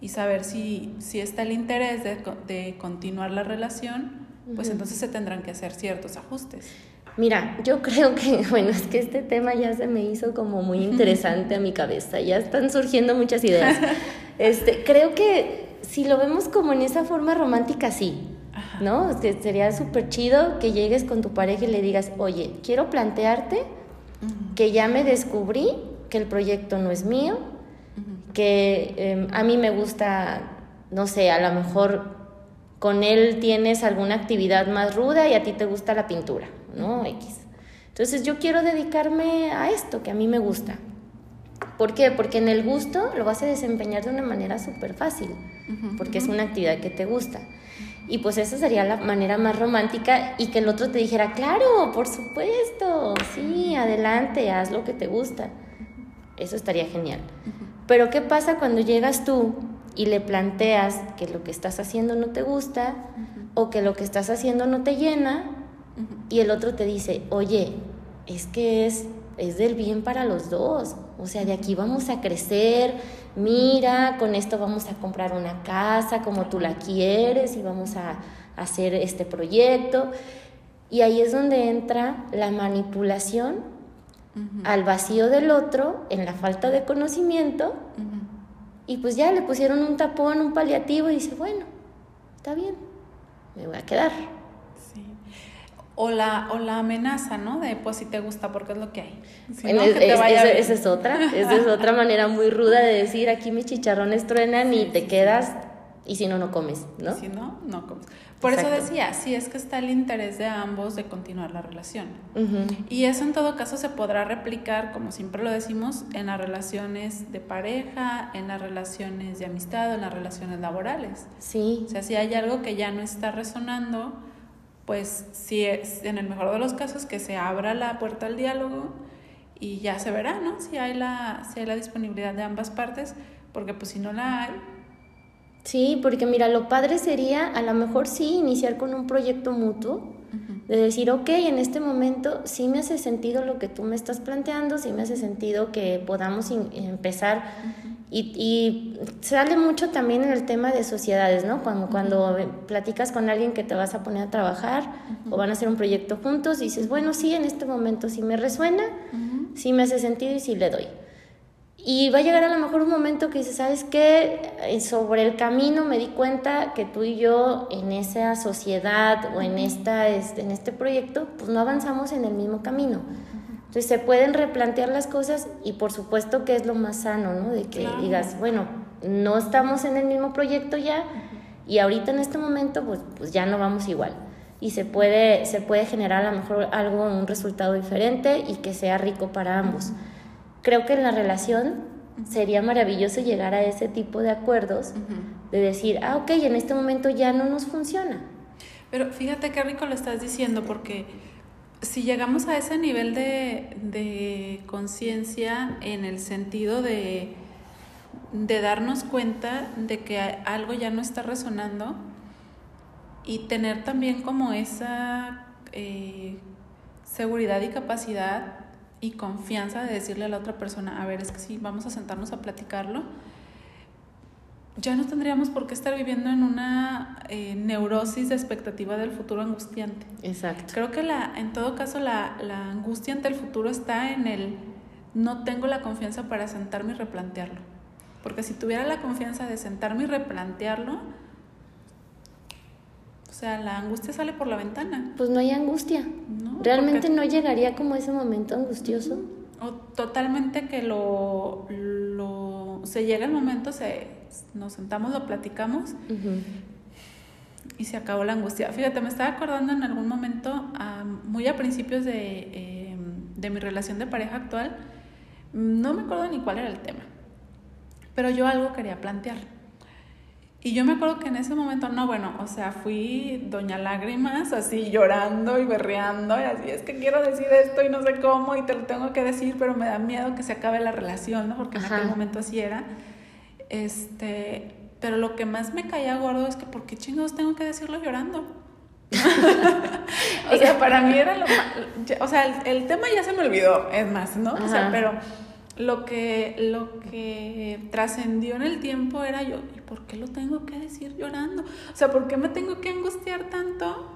y saber si, si está el interés de, de continuar la relación, pues entonces se tendrán que hacer ciertos ajustes. Mira, yo creo que, [laughs] bueno, es que este tema ya se me hizo como muy [laughs] interesante a mi cabeza, ya están surgiendo muchas ideas. [laughs] Este, creo que si lo vemos como en esa forma romántica, sí. ¿no? Sería súper chido que llegues con tu pareja y le digas, oye, quiero plantearte que ya me descubrí que el proyecto no es mío, que em, a mí me gusta, no sé, a lo mejor con él tienes alguna actividad más ruda y a ti te gusta la pintura, ¿no? X. Entonces yo quiero dedicarme a esto que a mí me gusta. ¿Por qué? Porque en el gusto lo vas a desempeñar de una manera súper fácil, porque es una actividad que te gusta. Y pues esa sería la manera más romántica y que el otro te dijera, claro, por supuesto, sí, adelante, haz lo que te gusta. Eso estaría genial. Pero ¿qué pasa cuando llegas tú y le planteas que lo que estás haciendo no te gusta o que lo que estás haciendo no te llena y el otro te dice, oye, es que es, es del bien para los dos, o sea, de aquí vamos a crecer, mira, con esto vamos a comprar una casa como tú la quieres y vamos a, hacer este proyecto. Y ahí es donde entra la manipulación al vacío del otro, en la falta de conocimiento, y pues ya le pusieron un tapón, un paliativo y dice, bueno, está bien, me voy a quedar. O la, o la amenaza, ¿no? De pues si te gusta porque es lo que hay. esa es otra, esa es otra manera muy ruda de decir aquí mis chicharrones truenan y te quedas y si no, no comes, ¿no? Si no, no comes. Por eso decía, sí es que está el interés de ambos de continuar la relación. Y eso en todo caso se podrá replicar, como siempre lo decimos, en las relaciones de pareja, en las relaciones de amistad, en las relaciones laborales. Sí. O sea, si hay algo que ya no está resonando, pues si es en el mejor de los casos que se abra la puerta al diálogo y ya se verá, ¿no? Si hay la, si hay la disponibilidad de ambas partes, porque pues si no la hay. Sí, porque mira, lo padre sería a lo mejor sí iniciar con un proyecto mutuo, de decir, ok, en este momento sí me hace sentido lo que tú me estás planteando, sí me hace sentido que podamos empezar. Y, sale mucho también en el tema de sociedades, ¿no? Cuando, cuando platicas con alguien que te vas a poner a trabajar o van a hacer un proyecto juntos, y dices, bueno, sí, en este momento sí me resuena, sí me hace sentido y sí le doy. Y va a llegar a lo mejor un momento que dices, ¿sabes qué? Eh, sobre el camino me di cuenta que tú y yo en esa sociedad o en, esta, este, en este proyecto, pues no avanzamos en el mismo camino. Entonces se pueden replantear las cosas y por supuesto que es lo más sano, ¿no? De que digas, bueno, no estamos en el mismo proyecto ya y ahorita en este momento pues, pues ya no vamos igual. Y se puede, se puede generar a lo mejor algo, un resultado diferente y que sea rico para ambos creo que en la relación sería maravilloso llegar a ese tipo de acuerdos, de decir, ah, ok, en este momento ya no nos funciona. Pero fíjate qué rico lo estás diciendo, porque si llegamos a ese nivel de, de conciencia en el sentido de, de darnos cuenta de que algo ya no está resonando y tener también como esa eh, seguridad y capacidad y confianza de decirle a la otra persona, a ver, es que sí, vamos a sentarnos a platicarlo, ya no tendríamos por qué estar viviendo en una eh, neurosis de expectativa del futuro angustiante. Exacto. Creo que la, en todo caso la, la angustia ante el futuro está en el no tengo la confianza para sentarme y replantearlo. Porque si tuviera la confianza de sentarme y replantearlo, o sea, la angustia sale por la ventana. Pues no hay angustia. Realmente no llegaría como ese momento angustioso. O totalmente que lo, lo se llega el momento, se, nos sentamos, lo platicamos y se acabó la angustia. Fíjate, me estaba acordando en algún momento, muy a principios de, em, de mi relación de pareja actual, no me acuerdo ni cuál era el tema, pero yo algo quería plantear. Y yo me acuerdo que en ese momento, no, bueno, o sea, fui doña lágrimas, así llorando y berreando, y así es que quiero decir esto y no sé cómo y te lo tengo que decir, pero me da miedo que se acabe la relación, ¿no? Porque en aquel momento así era. Este, pero lo que más me caía gordo es que, ¿por qué chingados tengo que decirlo llorando? [laughs] o sea, para mí era lo [laughs] más, o sea, el, el, tema ya se me olvidó, es más, ¿no? O sea, pero lo que, lo que trascendió en el tiempo era yo, ¿y por qué lo tengo que decir llorando? O sea, ¿por qué me tengo que angustiar tanto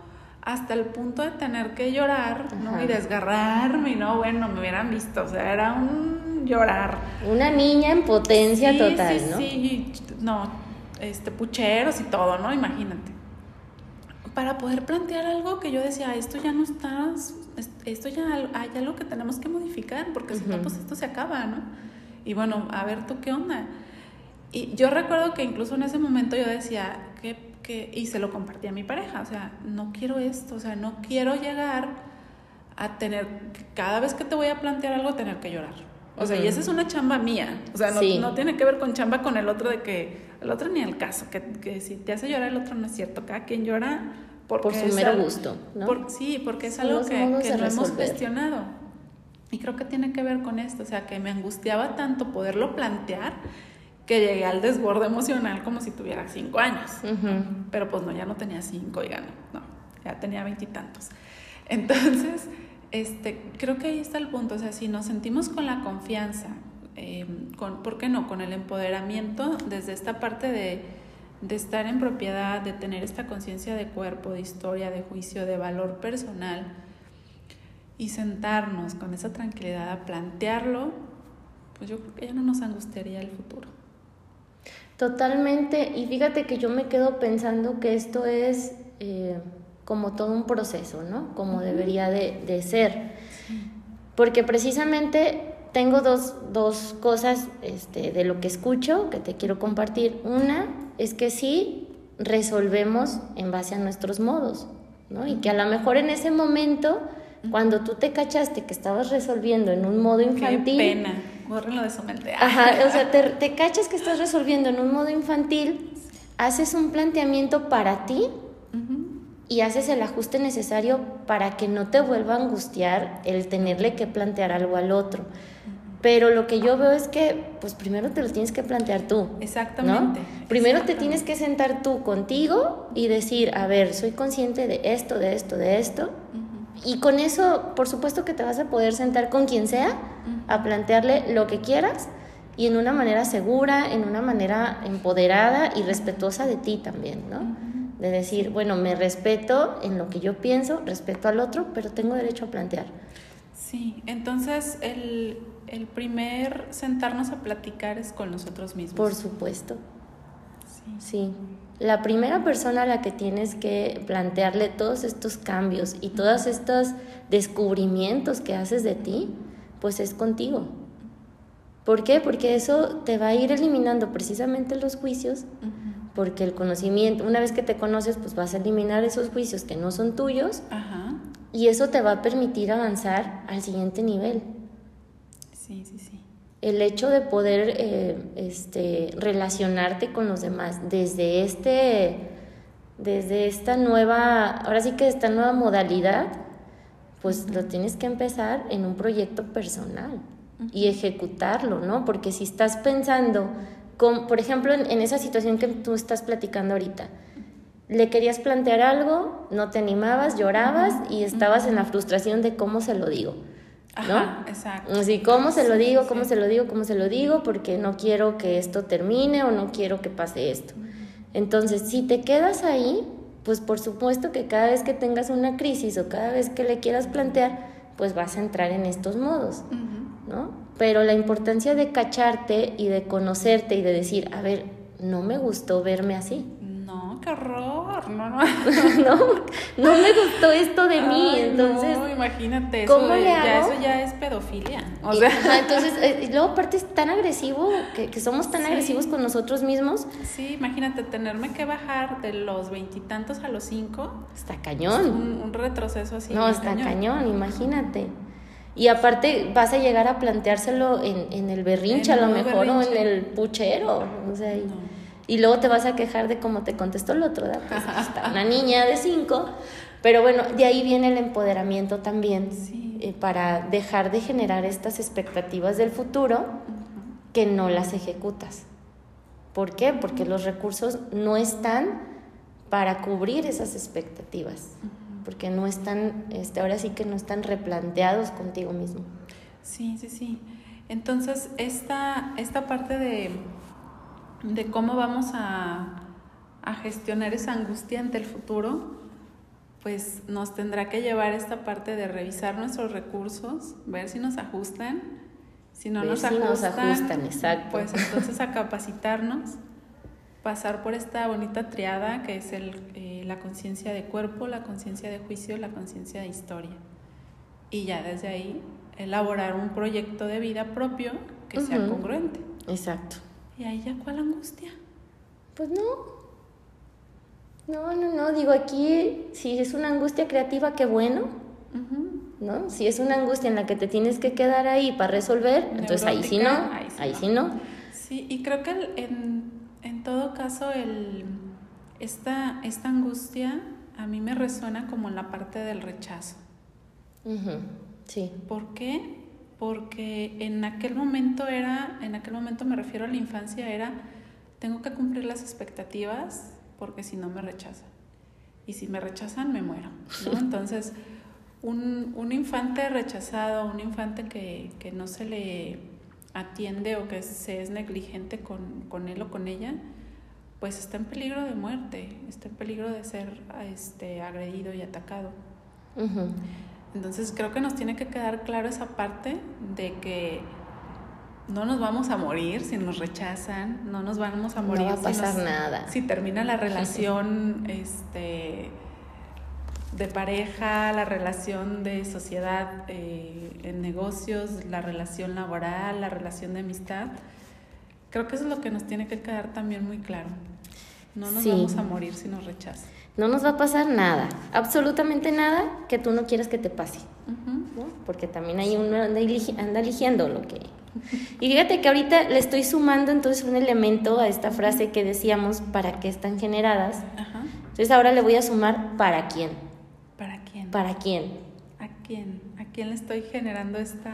hasta el punto de tener que llorar, ¿no? Y desgarrarme, y no, bueno, me hubieran visto, o sea, era un llorar. Una niña en potencia total, ¿no? Sí, no, este, pucheros y todo, ¿no? Imagínate. Para poder plantear algo que yo decía, esto ya no está esto ya hay algo que tenemos que modificar, porque si no, pues esto se acaba, ¿no? Y bueno, a ver tú qué onda. Y yo recuerdo que incluso en ese momento yo decía, que, y se lo compartí a mi pareja, o sea, no quiero esto, o sea, no quiero llegar a tener, cada vez que te voy a plantear algo, tener que llorar. O sea, y esa es una chamba mía. O sea, no, no, tiene que ver con chamba con el otro de que el otro ni el caso, que, que si te hace llorar el otro no es cierto. Cada quien llora por su mero gusto, ¿no? sí, porque es algo que, que no hemos cuestionado. Y creo que tiene que ver con esto, o sea, que me angustiaba tanto poderlo plantear que llegué al desborde emocional como si tuviera cinco años. Pero pues no, ya no tenía cinco, oigan, no, ya tenía veintitantos. Entonces, este, creo que ahí está el punto, o sea, si nos sentimos con la confianza, eh, con, ¿por qué no? Con el empoderamiento desde esta parte de de estar en propiedad, de tener esta conciencia de cuerpo, de historia, de juicio, de valor personal y sentarnos con esa tranquilidad a plantearlo, pues yo creo que ya no nos angustiaría el futuro. Totalmente, y fíjate que yo me quedo pensando que esto es eh, como todo un proceso, ¿no? Como debería de, de ser. Porque precisamente tengo dos, dos cosas este, de lo que escucho que te quiero compartir. Una es que sí resolvemos en base a nuestros modos, ¿no? Y que a lo mejor en ese momento, cuando tú te cachaste que estabas resolviendo en un modo infantil... Qué pena, lo de su mente. Ajá, o sea, te, te cachas que estás resolviendo en un modo infantil, haces un planteamiento para ti y haces el ajuste necesario para que no te vuelva a angustiar el tenerle que plantear algo al otro. Pero lo que yo veo es que, pues primero te lo tienes que plantear tú. Exactamente. Primero te tienes que sentar tú contigo y decir, a ver, soy consciente de esto, de esto, de esto. Y con eso, por supuesto que te vas a poder sentar con quien sea a plantearle lo que quieras y en una manera segura, en una manera empoderada y respetuosa de ti también, ¿no? De decir, bueno, me respeto en lo que yo pienso, respeto al otro, pero tengo derecho a plantear. Sí, entonces el el primer sentarnos a platicar es con nosotros mismos. Por supuesto. Sí. Sí. La primera persona a la que tienes que plantearle todos estos cambios y todos estos descubrimientos que haces de ti, pues es contigo. ¿Por qué? Porque eso te va a ir eliminando precisamente los juicios, porque el conocimiento, una vez que te conoces, pues vas a eliminar esos juicios que no son tuyos y eso te va a permitir avanzar al siguiente nivel. Sí, sí, sí. El hecho de poder eh, este, relacionarte con los demás desde este desde esta nueva ahora sí que esta nueva modalidad pues lo tienes que empezar en un proyecto personal y ejecutarlo no porque si estás pensando con, por ejemplo en, en esa situación que tú estás platicando ahorita le querías plantear algo no te animabas llorabas y estabas en la frustración de cómo se lo digo Ajá, exacto. Así, ¿cómo se lo digo? sí. ¿Cómo se lo digo? ¿Cómo se lo digo? Porque no quiero que esto termine o no quiero que pase esto. Entonces, si te quedas ahí, pues por supuesto que cada vez que tengas una crisis o cada vez que le quieras plantear, pues vas a entrar en estos modos. ¿no? Pero la importancia de cacharte y de conocerte y de decir, a ver, no me gustó verme así. Qué horror. No, no. [laughs] no, no me gustó esto de mí, Ay, entonces... No, imagínate. ¿cómo eso, le ya, hago? eso ya es pedofilia. O Y- sea, ajá, [laughs] entonces, eh, y luego aparte es tan agresivo, que, que somos tan Sí. agresivos con nosotros mismos, sí, imagínate tenerme que bajar de los veintitantos a los cinco. está es cañón. Un, un retroceso así. no, está cañón. imagínate. Y aparte vas a llegar a planteárselo en, en el berrinche En a lo mejor o en el puchero. O sea, y, No. Y luego te vas a quejar de cómo te contestó el otro, ¿verdad? Pues, [laughs] está una niña de cinco. Pero bueno, de ahí viene el empoderamiento también. Sí. eh, para dejar de generar estas expectativas del futuro que no las ejecutas. ¿Por qué? Porque los recursos no están para cubrir esas expectativas, porque no están, este, ahora sí que no están replanteados contigo mismo. Sí, sí, sí. Entonces, esta, esta parte de, de cómo vamos a, a gestionar esa angustia ante el futuro, pues nos tendrá que llevar esta parte de revisar nuestros recursos, ver si nos ajustan. Si no Ver nos si ajustan, nos ajustan, exacto. pues entonces a capacitarnos, pasar por esta bonita triada que es el, eh, la conciencia de cuerpo, la conciencia de juicio, la conciencia de historia. Y ya desde ahí elaborar un proyecto de vida propio que sea congruente. Exacto. Y ahí ya cuál angustia. Pues no. No, no, no, digo aquí, si es una angustia creativa, qué bueno. ¿no? Si es una angustia en la que te tienes que quedar ahí para resolver, entonces ahí sí no, Neurótica, ahí sí no. Sí, y creo que el- en, en todo caso el, esta, esta angustia a mí me resuena como en la parte del rechazo. Sí. ¿Por qué? Porque en aquel momento era, en aquel momento me refiero a la infancia, era, tengo que cumplir las expectativas porque si no me rechazan. Y si me rechazan, me muero. ¿no? [laughs] Entonces, un, un infante rechazado, un infante que, que no se le atiende o que se es negligente con, con él o con ella, pues está en peligro de muerte, está en peligro de ser este, agredido y atacado. Ujú. Entonces creo que nos tiene que quedar claro esa parte de que no nos vamos a morir si nos rechazan, no nos vamos a No morir va a si pasar nos- nada. si termina la relación este, de pareja, la relación de sociedad eh, en negocios, la relación laboral, la relación de amistad. Creo que eso es lo que nos tiene que quedar también muy claro. No nos Sí. vamos a morir si nos rechazan. No nos va a pasar nada, absolutamente nada que tú no quieras que te pase. Porque también ahí uno anda, anda eligiendo lo que... Y fíjate que ahorita le estoy sumando entonces un elemento a esta frase que decíamos, ¿para qué están generadas? Ajá. Entonces ahora le voy a sumar, ¿para quién? ¿Para quién? ¿Para quién? ¿A quién? ¿A quién le estoy generando esta...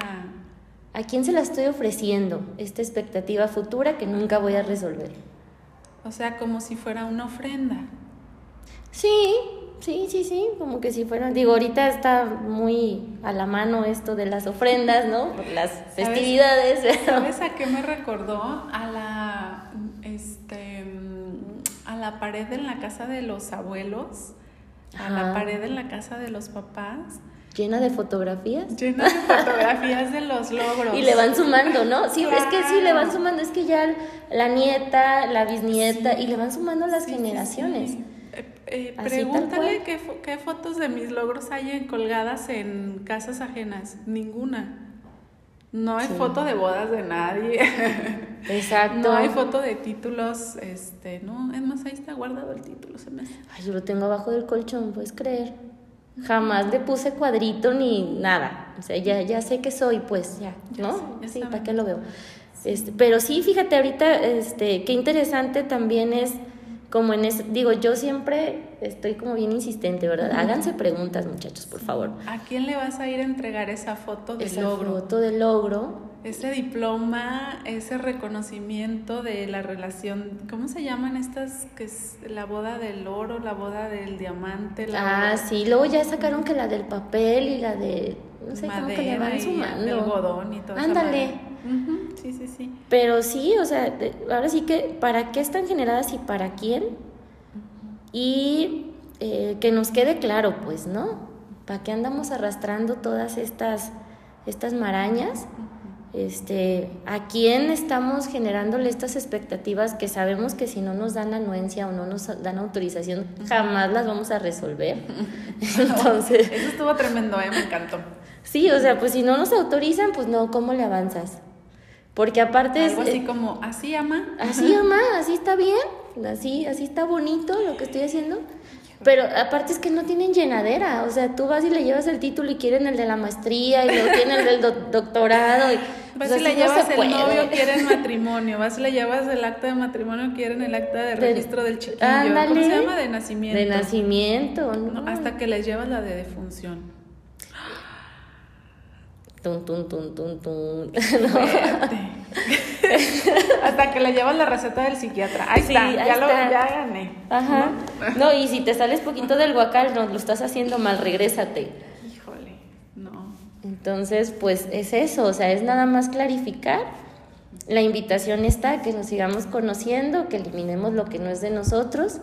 ¿A quién se la estoy ofreciendo esta expectativa futura que nunca voy a resolver? O sea, como si fuera una ofrenda. Sí, sí, sí, sí, como que si fueran, digo, ahorita está muy a la mano esto de las ofrendas, ¿no? Por las festividades. [laughs] pero- ¿Sabes a qué me recordó? A la, este, a la pared en la casa de los abuelos, a la pared en la casa de los papás, llena de fotografías. Llena de fotografías de los logros. [laughs] Y le van sumando, ¿no? Sí, es que sí, le van sumando, es que ya la nieta, la bisnieta, y le van sumando las generaciones. Eh, eh, pregúntale qué, qué, fotos de mis logros hay colgadas en casas ajenas. Ninguna. No hay foto de bodas de nadie. [laughs] Exacto. No hay foto de títulos, este, no, es más, ahí está guardado el título, se me Ay, yo lo tengo abajo del colchón, puedes creer. Jamás le puse cuadrito ni nada. O sea, ya, ya sé que soy, pues, ya, ¿no? sí, ¿para qué lo veo? Este, pero sí, fíjate, ahorita, este, qué interesante también es como en ese, digo, yo siempre estoy como bien insistente, ¿verdad? Háganse preguntas, muchachos, por favor. ¿A quién le vas a ir a entregar esa foto de logro? Esa foto de logro. Ese diploma, ese reconocimiento de la relación, ¿cómo se llaman estas? Que es la boda del oro, la boda del diamante. La ah, sí, luego ya sacaron que la del papel y la de, no sé, cómo que le van sumando. Y algodón y todo Ándale. Sí, sí, sí. Pero sí, o sea, ahora sí que, ¿para qué están generadas y para quién? Y eh, que nos quede claro, pues, ¿no? ¿Para qué andamos arrastrando todas estas, estas marañas? Este, ¿A quién estamos generándole estas expectativas que sabemos que si no nos dan anuencia o no nos dan autorización, jamás las vamos a resolver? [laughs] [laughs] Entonces... Eso estuvo tremendo, ¿eh? me encantó. Sí, o sea, pues si no nos autorizan, pues no, ¿cómo le avanzas? Porque aparte Algo así como, así ama. Así ama, así está bien, así, así está bonito lo que estoy haciendo. Pero aparte es que no tienen llenadera, o sea, tú vas y le llevas el título y quieren el de la maestría y luego tienen el del [laughs] doctorado. Y, vas y le llevas el novio, quieren matrimonio, vas y le llevas el acta de matrimonio, quieren el acta de registro del chiquillo. ¿Cómo se llama? De nacimiento. De nacimiento, ¿no? hasta que les llevas la de defunción. Tun, tun, tun, tun, tun. [laughs] [laughs] Hasta que le llevas la receta del psiquiatra. Ahí está, ya, Lo, ya gané. Ajá. ¿No? y si te sales poquito del guacal, no, lo estás haciendo mal, regrésate. Híjole, no. Entonces, pues es eso, o sea, es nada más clarificar. La invitación está que nos sigamos conociendo, que eliminemos lo que no es de nosotros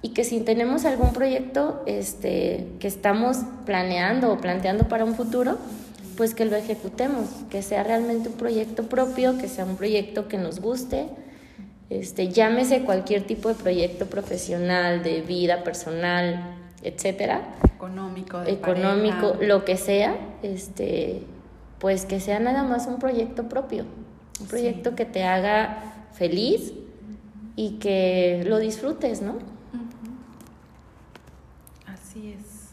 y que si tenemos algún proyecto este, que estamos planeando o planteando para un futuro, pues que lo ejecutemos, que sea realmente un proyecto propio, que sea un proyecto que nos guste, este, llámese cualquier tipo de proyecto profesional, de vida personal, etcétera. Económico, económico, lo que sea, este, pues que sea nada más un proyecto propio, un proyecto que te haga feliz y que lo disfrutes, ¿no? Así es.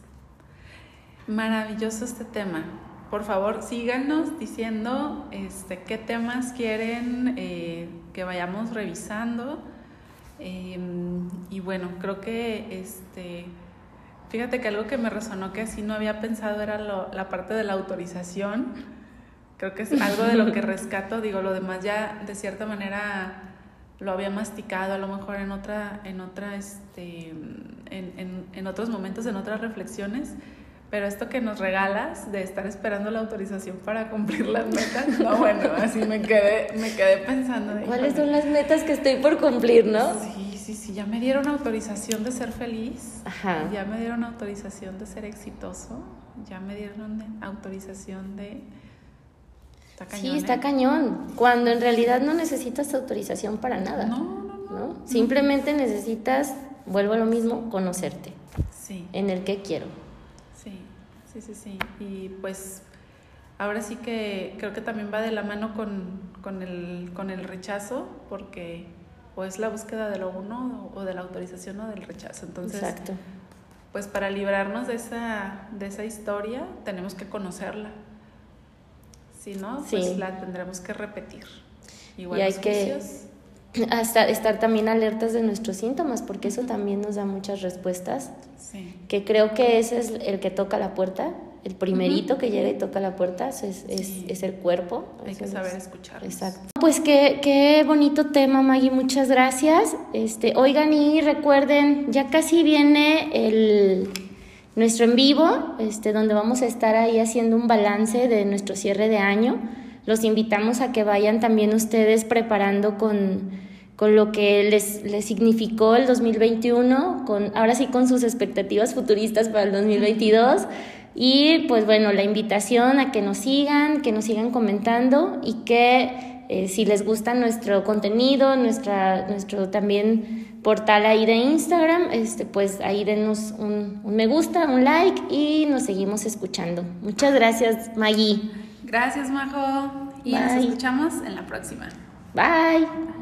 Maravilloso este tema por favor síganos diciendo este, qué temas quieren eh, que vayamos revisando. Em, y bueno, creo que este, fíjate que algo que me resonó que así no había pensado era la parte de la autorización. Creo que es algo de lo que [laughs] rescato. Digo, lo demás ya de cierta manera lo había masticado a lo mejor en otra, en otra, este, en, en, en otros momentos, en otras reflexiones pero esto que nos regalas de estar esperando la autorización para cumplir las metas, no, bueno, [laughs] así me quedé, me quedé pensando. ¿Cuáles son las metas que estoy por cumplir, no? Sí, sí, sí, ya me dieron autorización de ser feliz, Ajá. ya me dieron autorización de ser exitoso, ya me dieron autorización de... Está cañón, sí, está ¿eh? cañón, cuando en realidad no necesitas autorización para nada. No, no, no. ¿no? Simplemente necesitas, vuelvo a lo mismo, conocerte. Sí. En el que quiero Sí, sí, sí. Y pues ahora sí que creo que también va de la mano con, con, el, con el rechazo, porque o es la búsqueda de lo uno o de la autorización o del rechazo. Entonces, Exacto. pues para librarnos de esa, de esa historia tenemos que conocerla. Si no, pues la tendremos que repetir. Igual y hay que hasta estar también alertas de nuestros síntomas, porque eso también nos da muchas respuestas. Que creo que ese es el que toca la puerta, el primerito que llega y toca la puerta es, es, el cuerpo. Hay que saber escuchar. Exacto. Pues qué, qué bonito tema, Maggie, muchas gracias. Este, oigan y recuerden, ya casi viene el nuestro en vivo, este, donde vamos a estar ahí haciendo un balance de nuestro cierre de año. Los invitamos a que vayan también ustedes preparando con, con lo que les, les, significó el 2021, con, ahora sí con sus expectativas futuristas para el 2022, Y pues bueno, la invitación a que nos sigan, que nos sigan comentando y que eh, si les gusta nuestro contenido, nuestra, nuestro también portal ahí de Instagram, este, pues ahí denos un, un me gusta, un like y nos seguimos escuchando. Muchas gracias, Maggie. Gracias, Majo. Y nos escuchamos en la próxima. Bye.